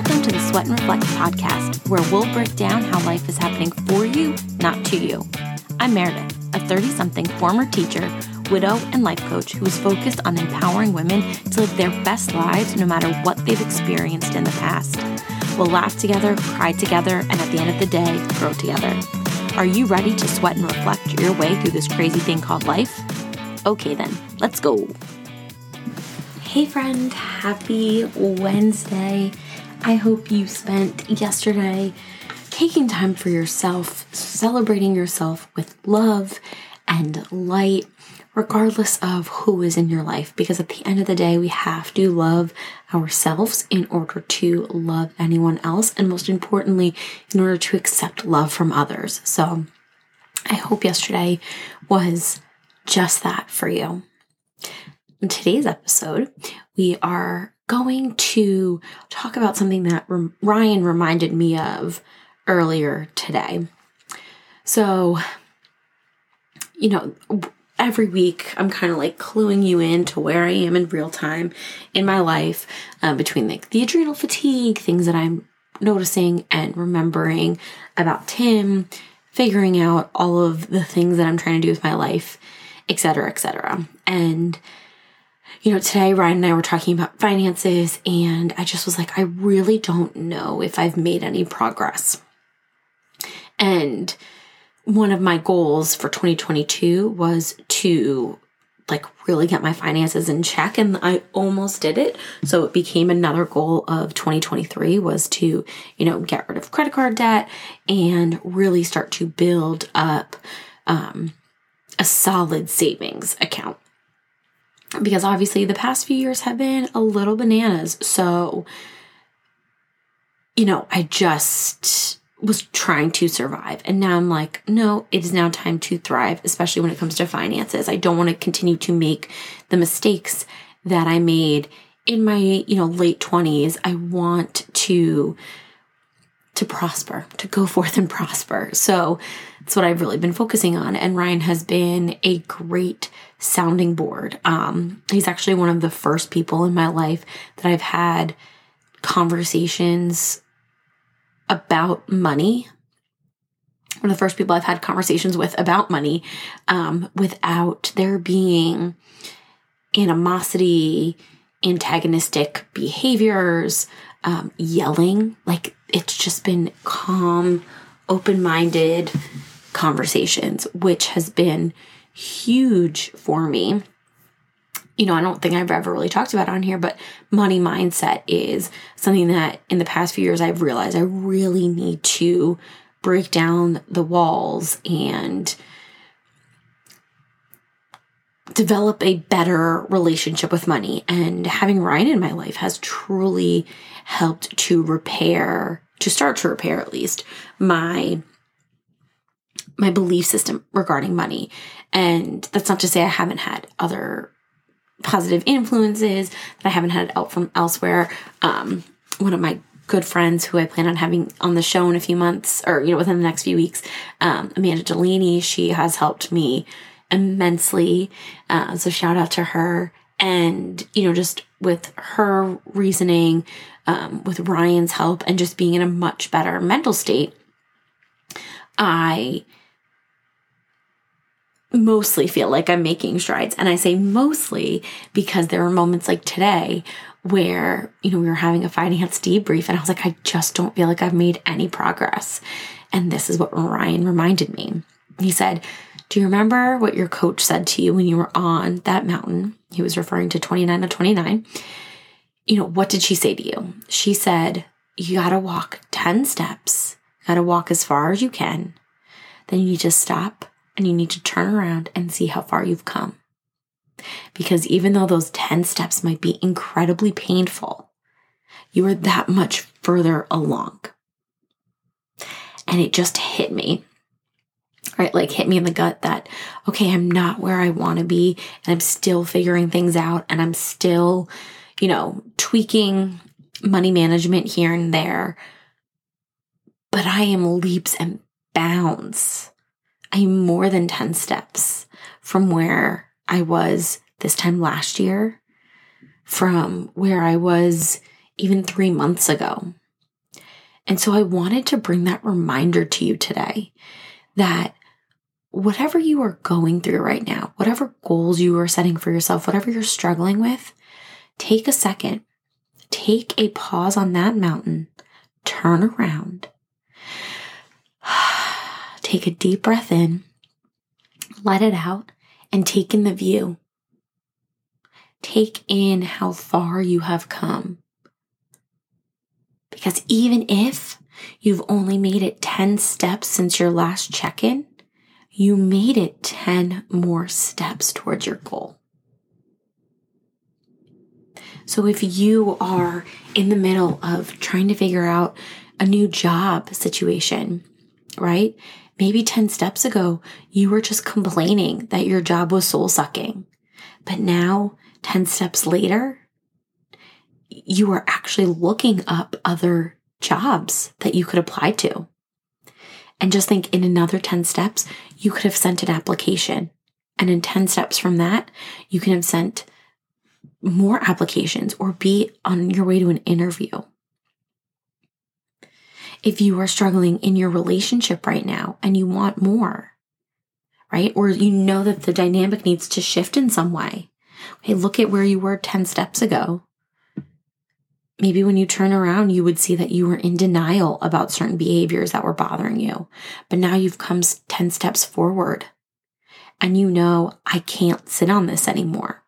Welcome to the Sweat and Reflect podcast, where we'll break down how life is happening for you, not to you. I'm Meredith, a 30 something former teacher, widow, and life coach who is focused on empowering women to live their best lives no matter what they've experienced in the past. We'll laugh together, cry together, and at the end of the day, grow together. Are you ready to sweat and reflect your way through this crazy thing called life? Okay, then, let's go. Hey, friend, happy Wednesday. I hope you spent yesterday taking time for yourself, celebrating yourself with love and light, regardless of who is in your life. Because at the end of the day, we have to love ourselves in order to love anyone else, and most importantly, in order to accept love from others. So I hope yesterday was just that for you. In today's episode, we are going to talk about something that Ryan reminded me of earlier today. So, you know, every week I'm kind of like cluing you in to where I am in real time in my life uh, between like the adrenal fatigue, things that I'm noticing and remembering about Tim, figuring out all of the things that I'm trying to do with my life, etc., etc. And you know, today Ryan and I were talking about finances, and I just was like, I really don't know if I've made any progress. And one of my goals for 2022 was to like really get my finances in check and I almost did it. So it became another goal of 2023 was to, you know, get rid of credit card debt and really start to build up um, a solid savings account because obviously the past few years have been a little bananas. So, you know, I just was trying to survive. And now I'm like, no, it is now time to thrive, especially when it comes to finances. I don't want to continue to make the mistakes that I made in my, you know, late 20s. I want to to prosper, to go forth and prosper. So that's what I've really been focusing on. And Ryan has been a great sounding board. Um, he's actually one of the first people in my life that I've had conversations about money. One of the first people I've had conversations with about money um, without there being animosity, antagonistic behaviors, um, yelling. Like it's just been calm, open minded conversations, which has been huge for me. You know, I don't think I've ever really talked about on here, but money mindset is something that in the past few years I've realized I really need to break down the walls and develop a better relationship with money. And having Ryan in my life has truly helped to repair, to start to repair at least, my my belief system regarding money. And that's not to say I haven't had other positive influences that I haven't had out from elsewhere. Um, one of my good friends who I plan on having on the show in a few months or, you know, within the next few weeks, um, Amanda Delaney, she has helped me immensely. Uh, so shout out to her. And, you know, just with her reasoning, um, with Ryan's help, and just being in a much better mental state, I mostly feel like I'm making strides. And I say mostly because there are moments like today where, you know, we were having a finance debrief and I was like, I just don't feel like I've made any progress. And this is what Ryan reminded me. He said, Do you remember what your coach said to you when you were on that mountain? He was referring to 29 to 29. You know, what did she say to you? She said, You got to walk 10 steps, got to walk as far as you can. Then you need to stop and you need to turn around and see how far you've come. Because even though those 10 steps might be incredibly painful, you are that much further along. And it just hit me, right? Like hit me in the gut that, okay, I'm not where I want to be and I'm still figuring things out and I'm still, you know, tweaking money management here and there. But I am leaps and bounds I'm more than 10 steps from where I was this time last year, from where I was even three months ago. And so I wanted to bring that reminder to you today that whatever you are going through right now, whatever goals you are setting for yourself, whatever you're struggling with, take a second, take a pause on that mountain, turn around, take a deep breath in, let it out, and take in the view. Take in how far you have come. Because even if you've only made it 10 steps since your last check in, you made it 10 more steps towards your goal. So if you are in the middle of trying to figure out a new job situation, right? Maybe 10 steps ago, you were just complaining that your job was soul sucking. But now, 10 steps later, you are actually looking up other jobs that you could apply to. And just think in another 10 steps, you could have sent an application. And in 10 steps from that, you can have sent more applications or be on your way to an interview. If you are struggling in your relationship right now and you want more, right? Or you know that the dynamic needs to shift in some way. Okay, look at where you were 10 steps ago maybe when you turn around, you would see that you were in denial about certain behaviors that were bothering you. But now you've come 10 steps forward and you know, I can't sit on this anymore.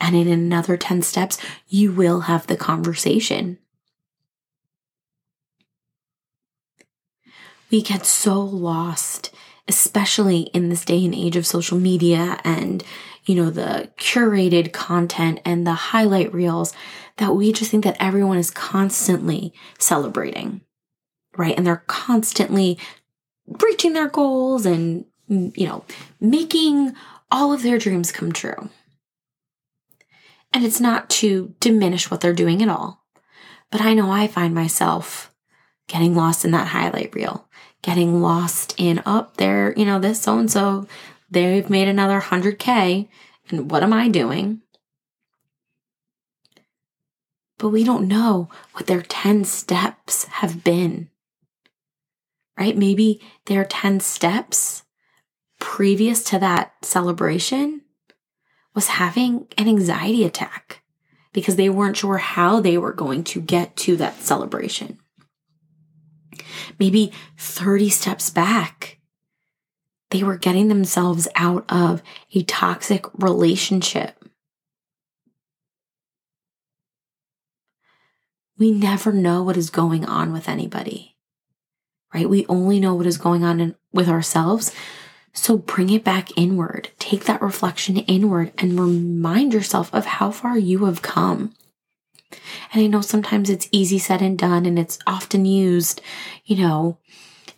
And in another 10 steps, you will have the conversation. We get so lost, especially in this day and age of social media and, you know, the curated content and the highlight reels that we just think that everyone is constantly celebrating, right? And they're constantly reaching their goals and, mm, you know, making all of their dreams come true. And it's not to diminish what they're doing at all. But I know I find myself getting lost in that highlight reel, getting lost in up oh, there, you know, this so and so, they've made another 100K. And what am I doing? but we don't know what their 10 steps have been. Right? Maybe their 10 steps previous to that celebration was having an anxiety attack because they weren't sure how they were going to get to that celebration. Maybe 30 steps back, they were getting themselves out of a toxic relationship we never know what is going on with anybody, right? We only know what is going on in, with ourselves. So bring it back inward. Take that reflection inward and remind yourself of how far you have come. And I know sometimes it's easy said and done, and it's often used, you know,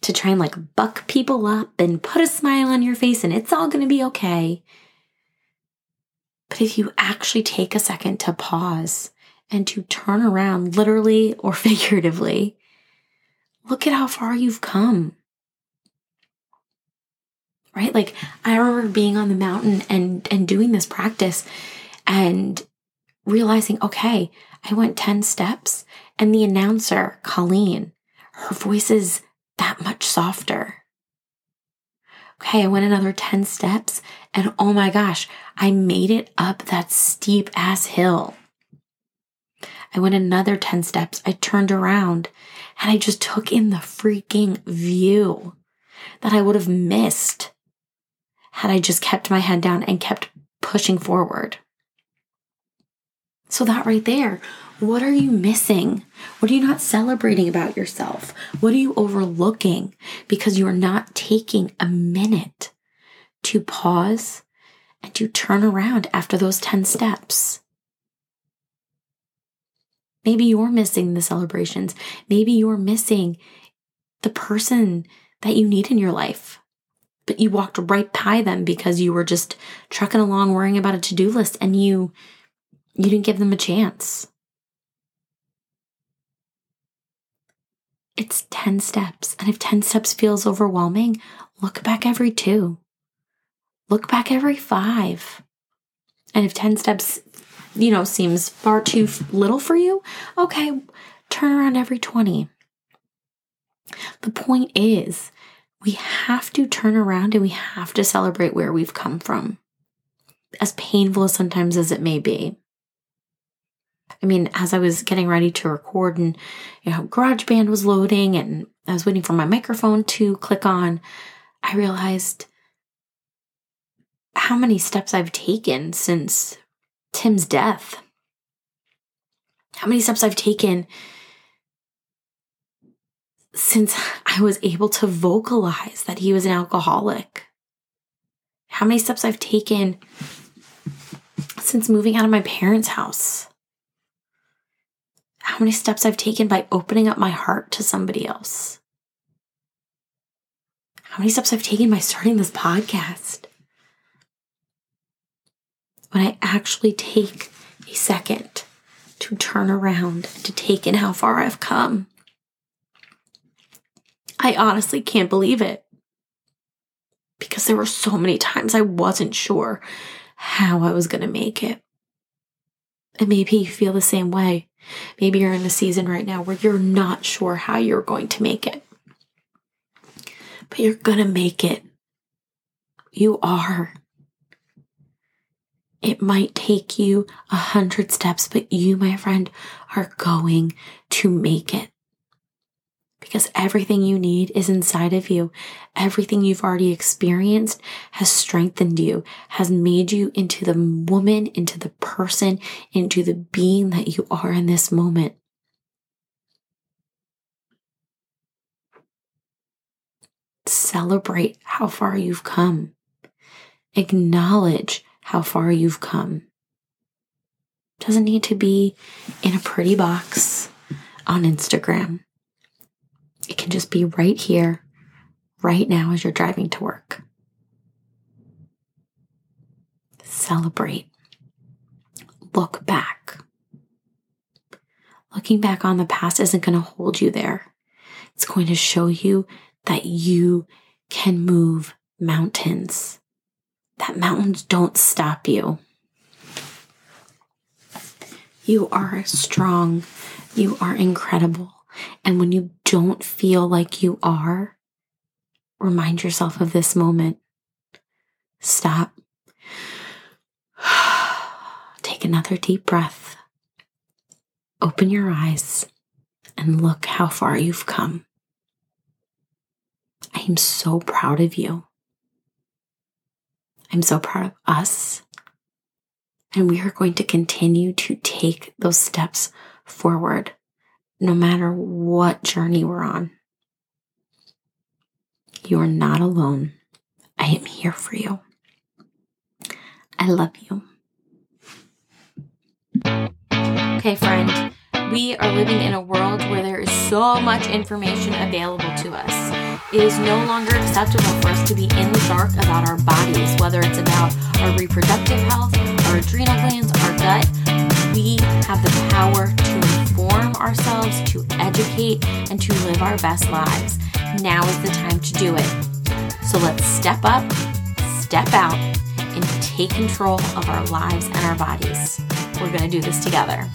to try and like buck people up and put a smile on your face and it's all going to be okay. But if you actually take a second to pause and to turn around, literally or figuratively, look at how far you've come. Right? Like I remember being on the mountain and and doing this practice and realizing, okay, I went 10 steps and the announcer, Colleen, her voice is that much softer. Okay, I went another 10 steps and oh my gosh, I made it up that steep ass hill. I went another 10 steps. I turned around and I just took in the freaking view that I would have missed had I just kept my head down and kept pushing forward. So, that right there, what are you missing? What are you not celebrating about yourself? What are you overlooking because you are not taking a minute to pause and to turn around after those 10 steps? Maybe you're missing the celebrations. Maybe you're missing the person that you need in your life, but you walked right by them because you were just trucking along worrying about a to-do list and you you didn't give them a chance. It's 10 steps. And if 10 steps feels overwhelming, look back every two. Look back every five. And if 10 steps you know, seems far too little for you, okay, turn around every 20. The point is, we have to turn around and we have to celebrate where we've come from, as painful sometimes as it may be. I mean, as I was getting ready to record and, you know, GarageBand was loading and I was waiting for my microphone to click on, I realized how many steps I've taken since Tim's death. How many steps I've taken since I was able to vocalize that he was an alcoholic. How many steps I've taken since moving out of my parents' house how many steps I've taken by opening up my heart to somebody else. How many steps I've taken by starting this podcast. When I actually take a second to turn around to take in how far I've come, I honestly can't believe it. Because there were so many times I wasn't sure how I was going to make it. And maybe you feel the same way. Maybe you're in a season right now where you're not sure how you're going to make it. But you're going to make it. You are. It might take you a hundred steps, but you, my friend, are going to make it because everything you need is inside of you. Everything you've already experienced has strengthened you, has made you into the woman, into the person, into the being that you are in this moment. Celebrate how far you've come. Acknowledge how far you've come. Doesn't need to be in a pretty box on Instagram. It can just be right here, right now as you're driving to work. Celebrate. Look back. Looking back on the past isn't going to hold you there. It's going to show you that you can move mountains, that mountains don't stop you. You are strong. You are incredible. And when you don't feel like you are, remind yourself of this moment. Stop. Take another deep breath. Open your eyes and look how far you've come. I am so proud of you. I'm so proud of us. And we are going to continue to take those steps forward no matter what journey we're on. You are not alone. I am here for you. I love you. Okay, friend, we are living in a world where there is so much information available to us. It is no longer acceptable for us to be in the dark about our bodies, whether it's about our reproductive health, our adrenal glands, our gut. We have the power to inform ourselves, to educate, and to live our best lives. Now is the time to do it. So let's step up, step out, and take control of our lives and our bodies. We're going to do this together.